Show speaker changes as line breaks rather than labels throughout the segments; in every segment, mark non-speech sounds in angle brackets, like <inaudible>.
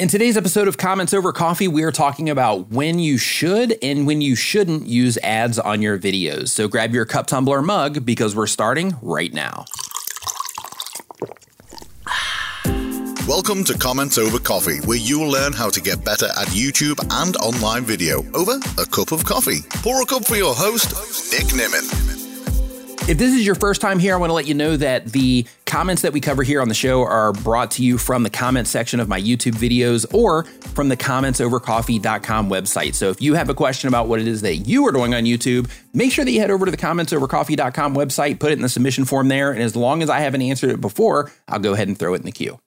In today's episode of Comments Over Coffee, we are talking about when you should and when you shouldn't use ads on your videos. So grab your cup tumbler mug because we're starting right now.
Welcome to Comments Over Coffee, where you'll learn how to get better at YouTube and online video over a cup of coffee. Pour a cup for your host, Nick Nimmin.
If this is your first time here, I want to let you know that the comments that we cover here on the show are brought to you from the comment section of my YouTube videos or from the commentsovercoffee.com website. So if you have a question about what it is that you are doing on YouTube, make sure that you head over to the commentsovercoffee.com website, put it in the submission form there, and as long as I haven't answered it before, I'll go ahead and throw it in the queue.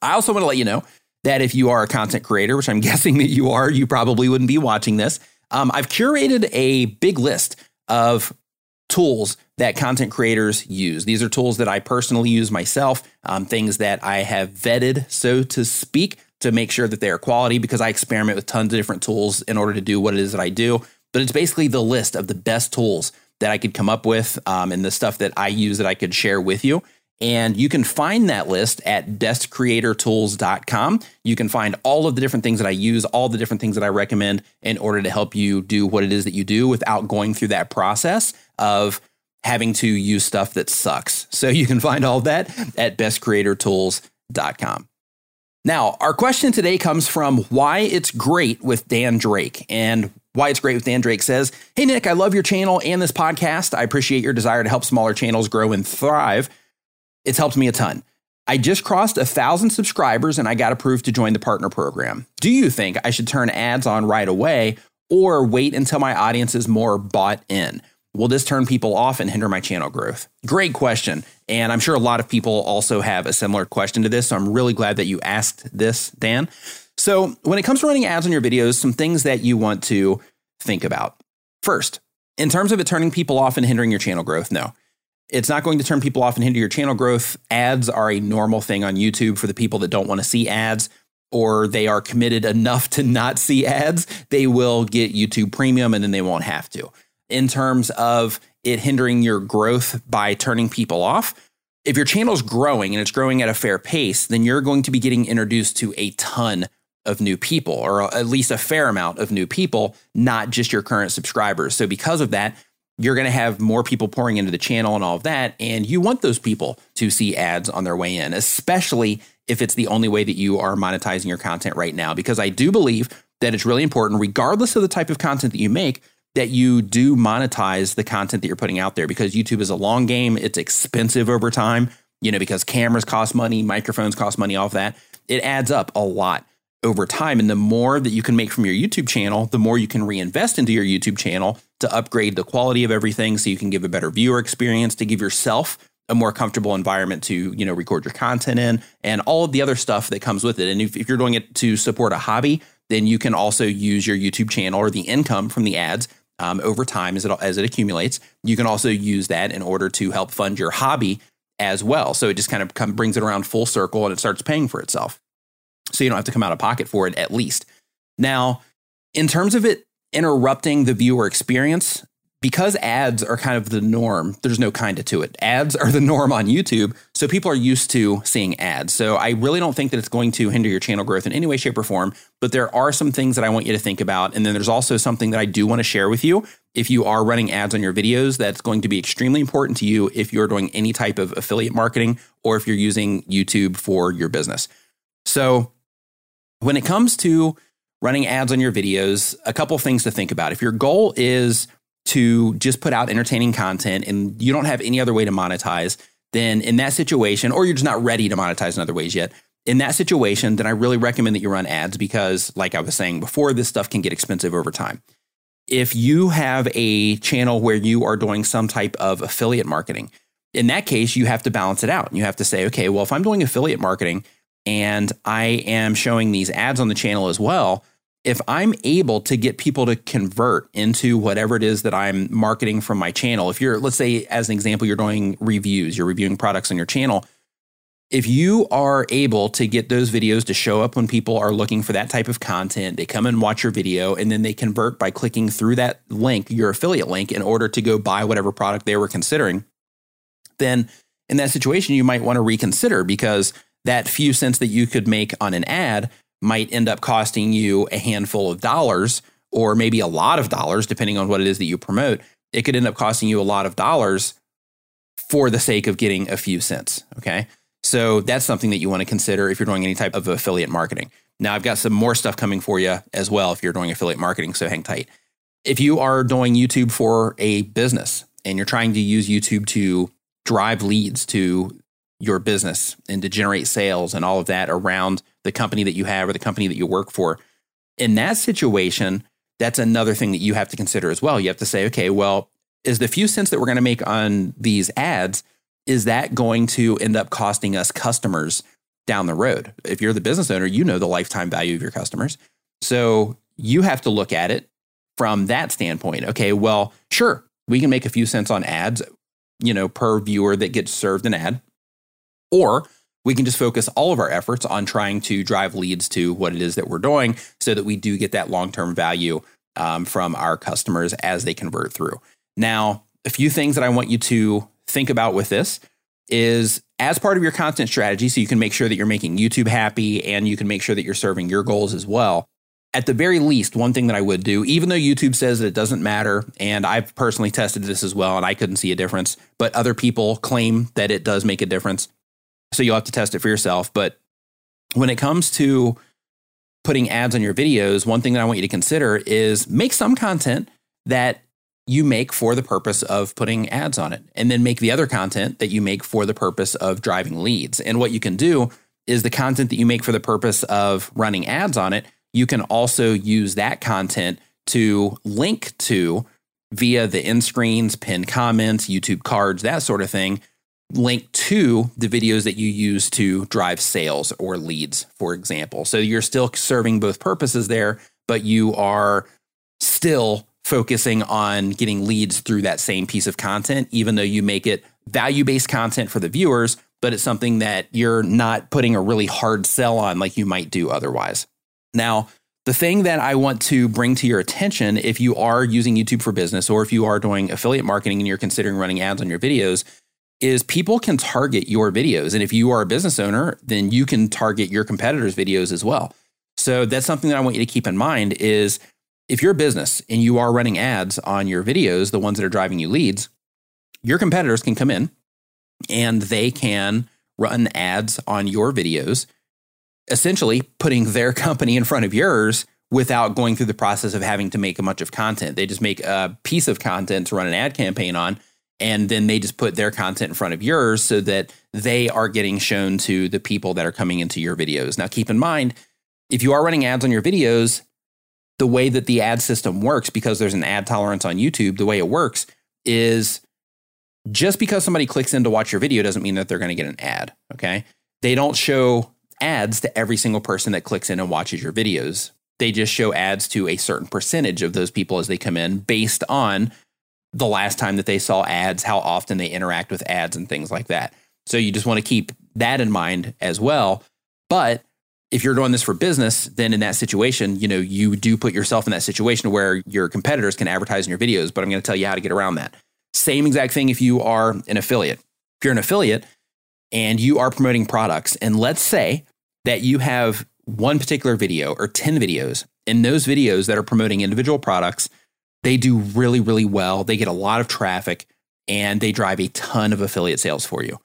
I also want to let you know that if you are a content creator, which I'm <laughs> guessing that you are, you probably wouldn't be watching this. Um, I've curated a big list of tools that content creators use. These are tools that I personally use myself, um, things that I have vetted, so to speak, to make sure that they are quality because I experiment with tons of different tools in order to do what it is that I do. But it's basically the list of the best tools that I could come up with um, and the stuff that I use that I could share with you. And you can find that list at bestcreatortools.com. You can find all of the different things that I use, all the different things that I recommend in order to help you do what it is that you do without going through that process of having to use stuff that sucks. So you can find all that at bestcreatortools.com. Now, our question today comes from Why It's Great with Dan Drake. And why It's Great with Dan Drake says, Hey, Nick, I love your channel and this podcast. I appreciate your desire to help smaller channels grow and thrive. It's helped me a ton. I just crossed a thousand subscribers and I got approved to join the partner program. Do you think I should turn ads on right away or wait until my audience is more bought in? Will this turn people off and hinder my channel growth? Great question. And I'm sure a lot of people also have a similar question to this. So I'm really glad that you asked this, Dan. So, when it comes to running ads on your videos, some things that you want to think about. First, in terms of it turning people off and hindering your channel growth, no. It's not going to turn people off and hinder your channel growth. Ads are a normal thing on YouTube for the people that don't want to see ads or they are committed enough to not see ads. They will get YouTube premium and then they won't have to in terms of it hindering your growth by turning people off. If your channel is growing and it's growing at a fair pace, then you're going to be getting introduced to a ton of new people, or at least a fair amount of new people, not just your current subscribers. So, because of that, you're going to have more people pouring into the channel and all of that. And you want those people to see ads on their way in, especially if it's the only way that you are monetizing your content right now. Because I do believe that it's really important, regardless of the type of content that you make, that you do monetize the content that you're putting out there because YouTube is a long game. It's expensive over time, you know, because cameras cost money, microphones cost money, all of that. It adds up a lot over time. And the more that you can make from your YouTube channel, the more you can reinvest into your YouTube channel to upgrade the quality of everything so you can give a better viewer experience, to give yourself a more comfortable environment to, you know, record your content in and all of the other stuff that comes with it. And if, if you're doing it to support a hobby, then you can also use your YouTube channel or the income from the ads um, over time as it as it accumulates. You can also use that in order to help fund your hobby as well. So it just kind of come, brings it around full circle and it starts paying for itself. So you don't have to come out of pocket for it at least. Now, in terms of it interrupting the viewer experience, because ads are kind of the norm, there's no kind of to it. Ads are the norm on YouTube. So people are used to seeing ads. So I really don't think that it's going to hinder your channel growth in any way, shape, or form. But there are some things that I want you to think about. And then there's also something that I do want to share with you. If you are running ads on your videos, that's going to be extremely important to you if you're doing any type of affiliate marketing or if you're using YouTube for your business. So when it comes to running ads on your videos, a couple things to think about. If your goal is to just put out entertaining content and you don't have any other way to monetize, then in that situation, or you're just not ready to monetize in other ways yet, in that situation, then I really recommend that you run ads because, like I was saying before, this stuff can get expensive over time. If you have a channel where you are doing some type of affiliate marketing, in that case, you have to balance it out. You have to say, okay, well, if I'm doing affiliate marketing and I am showing these ads on the channel as well, if I'm able to get people to convert into whatever it is that I'm marketing from my channel, if you're, let's say, as an example, you're doing reviews, you're reviewing products on your channel. If you are able to get those videos to show up when people are looking for that type of content, they come and watch your video and then they convert by clicking through that link, your affiliate link, in order to go buy whatever product they were considering, then in that situation, you might want to reconsider because that few cents that you could make on an ad might end up costing you a handful of dollars or maybe a lot of dollars, depending on what it is that you promote. It could end up costing you a lot of dollars for the sake of getting a few cents. Okay. So that's something that you want to consider if you're doing any type of affiliate marketing. Now, I've got some more stuff coming for you as well if you're doing affiliate marketing. So hang tight. If you are doing YouTube for a business and you're trying to use YouTube to drive leads to your business and to generate sales and all of that around the company that you have or the company that you work for, in that situation, that's another thing that you have to consider as well. You have to say, okay, well, is the few cents that we're going to make on these ads, is that going to end up costing us customers down the road? If you're the business owner, you know the lifetime value of your customers. So you have to look at it from that standpoint. Okay, well, sure, we can make a few cents on ads, you know, per viewer that gets served an ad. Or we can just focus all of our efforts on trying to drive leads to what it is that we're doing so that we do get that long term value um, from our customers as they convert through. Now, a few things that I want you to think about with this is as part of your content strategy, so you can make sure that you're making YouTube happy and you can make sure that you're serving your goals as well. At the very least, one thing that I would do, even though YouTube says that it doesn't matter, and I've personally tested this as well and I couldn't see a difference, but other people claim that it does make a difference. So you'll have to test it for yourself. But when it comes to putting ads on your videos, one thing that I want you to consider is make some content that you make for the purpose of putting ads on it, and then make the other content that you make for the purpose of driving leads. And what you can do is the content that you make for the purpose of running ads on it, you can also use that content to link to via the end screens, pinned comments, YouTube cards, that sort of thing, link to the videos that you use to drive sales or leads, for example. So you're still serving both purposes there, but you are still focusing on getting leads through that same piece of content, even though you make it value based content for the viewers, but it's something that you're not putting a really hard sell on like you might do otherwise. Now, the thing that I want to bring to your attention if you are using YouTube for business or if you are doing affiliate marketing and you're considering running ads on your videos is people can target your videos. And if you are a business owner, then you can target your competitors' videos as well. So that's something that I want you to keep in mind is if you're a business and you are running ads on your videos, the ones that are driving you leads, your competitors can come in and they can run ads on your videos, essentially putting their <laughs> company in front of yours without going through the process of having to make a bunch of content. They just make a piece of content to run an ad campaign on, and then they just put their content in front of yours so that they are getting shown to the people that are coming into your videos. Now, keep in mind, if you are running ads on your videos, the way that the ad system works, because there's an ad tolerance on YouTube, the way it works is just because somebody clicks in to watch your video doesn't mean that they're going to get an ad. Okay. They don't show ads to every single person that clicks in and watches your videos. They just show ads to a certain percentage of those people as they come in based on the last time that they saw ads, how often they interact with ads, and things like that. So you just want to keep that in mind as well. But if you're doing this for business, then in that situation, you know, you do put yourself in that situation where your competitors can advertise in your videos, but I'm going to tell you how to get around that. Same exact thing if you are an affiliate. If you're an affiliate and you are promoting products, and let's say that you have one particular video or 10 videos, and those videos that are promoting individual products, they do really, really well. They get a lot of traffic and they drive a ton of affiliate sales for you.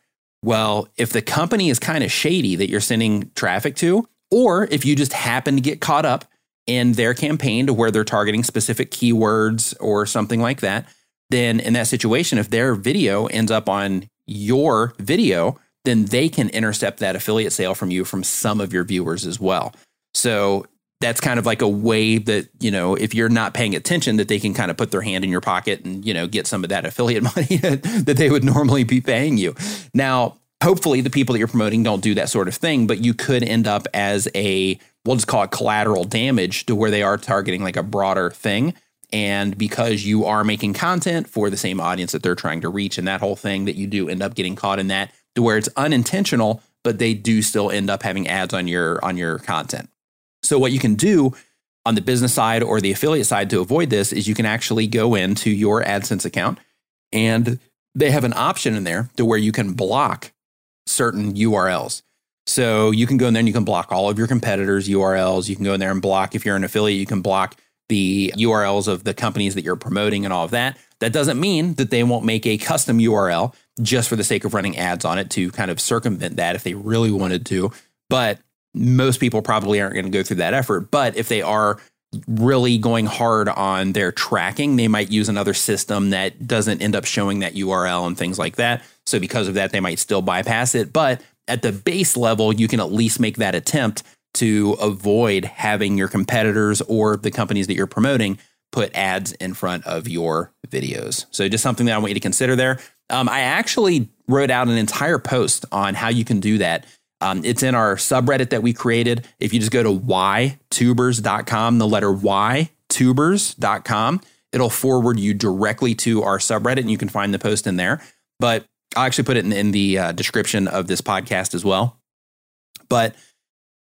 Well, if the company is kind of shady that you're sending traffic to, or if you just happen to get caught up in their campaign to where they're targeting specific keywords or something like that, then in that situation, if their video ends up on your video, then they can intercept that affiliate sale from you from some of your viewers as well. So that's kind of like a way that, you know, if you're not paying attention, that they can kind of put their hand in your pocket and, you know, get some of that affiliate <laughs> money <laughs> that they would normally be paying you. Now, hopefully the people that you're promoting don't do that sort of thing, but you could end up as a, we'll just call it collateral damage to where they are targeting like a broader thing. And because you are making content for the same audience that they're trying to reach and that whole thing, that you do end up getting caught in that to where it's unintentional, but they do still end up having ads on your on your content. So what you can do on the business side or the affiliate side to avoid this is you can actually go into your AdSense account and they have an option in there to where you can block certain URLs. So you can go in there and you can block all of your competitors' URLs. You can go in there and block, if you're an affiliate, you can block the URLs of the companies that you're promoting and all of that. That doesn't mean that they won't make a custom URL just for the sake of running ads on it to kind of circumvent that if they really wanted to. But most people probably aren't going to go through that effort. But if they are really going hard on their tracking, they might use another system that doesn't end up showing that URL and things like that. So because of that, they might still bypass it. But at the base level, you can at least make that attempt to avoid having your competitors or the companies that you're promoting put ads in front of your videos. So just something that I want you to consider there. Um, I actually wrote out an entire post on how you can do that. Um, it's in our subreddit that we created. If you just go to ytubers.com, the letter y tubers.com, it'll forward you directly to our subreddit and you can find the post in there. But I'll actually put it in, in the uh, description of this podcast as well. But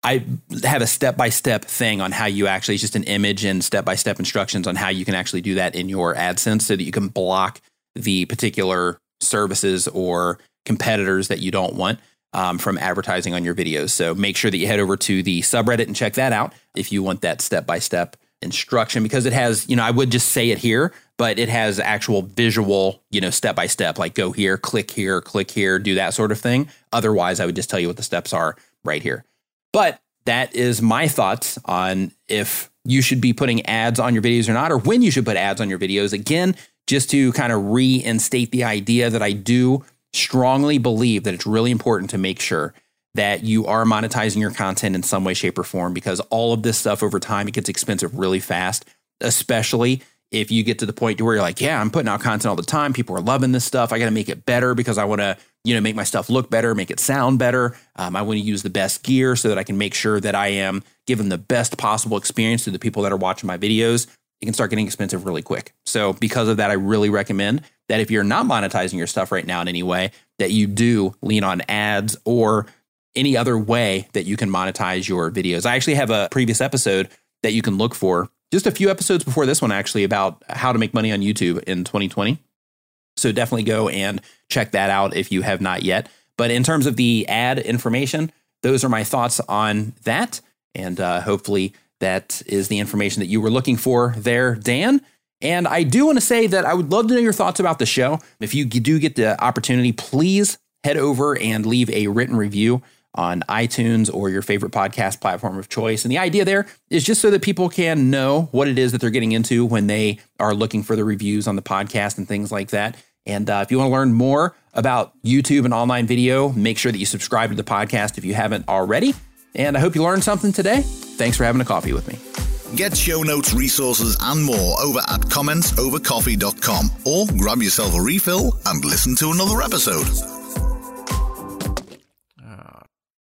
I have a step by step thing on how you actually, it's just an image and step by step instructions on how you can actually do that in your AdSense so that you can block the particular services or competitors that you don't want um, from advertising on your videos. So make sure that you head over to the subreddit and check that out if you want that step by step instruction because it has, you know, I would just say it here, but it has actual visual, you know, step by step, like go here, click here, click here, do that sort of thing. Otherwise, I would just tell you what the steps are right here. But that is my thoughts on if you should be putting ads on your videos or not, or when you should put ads on your videos. Again, just to kind of reinstate the idea that I do strongly believe that it's really important to make sure that you are monetizing your content in some way, shape, or form because all of this stuff over time, it gets expensive really fast, especially if you get to the point to where you're like, yeah, I'm putting out content all the time. People are loving this stuff. I got to make it better because I want to, you know, make my stuff look better, make it sound better. Um, I want to use the best gear so that I can make sure that I am giving the best possible experience to the people that are watching my videos. It can start getting expensive really quick. So because of that, I really recommend that if you're not monetizing your stuff right now in any way, that you do lean on ads or any other way that you can monetize your videos. I actually have a previous episode that you can look for just a few episodes before this one, actually, about how to make money on YouTube in 2020. So definitely go and check that out if you have not yet. But in terms of the ad information, those are my thoughts on that. And uh, hopefully that is the information that you were looking for there, Dan. And I do want to say that I would love to know your thoughts about the show. If you do get the opportunity, please head over and leave a written review on iTunes or your favorite podcast platform of choice. And the idea there is just so that people can know what it is that they're getting into when they are looking for the reviews on the podcast and things like that. And uh, if you want to learn more about YouTube and online video, make sure that you subscribe to the podcast if you haven't already. And I hope you learned something today. Thanks for having a coffee with me.
Get show notes, resources, and more over at commentsovercoffee.com or grab yourself a refill and listen to another episode.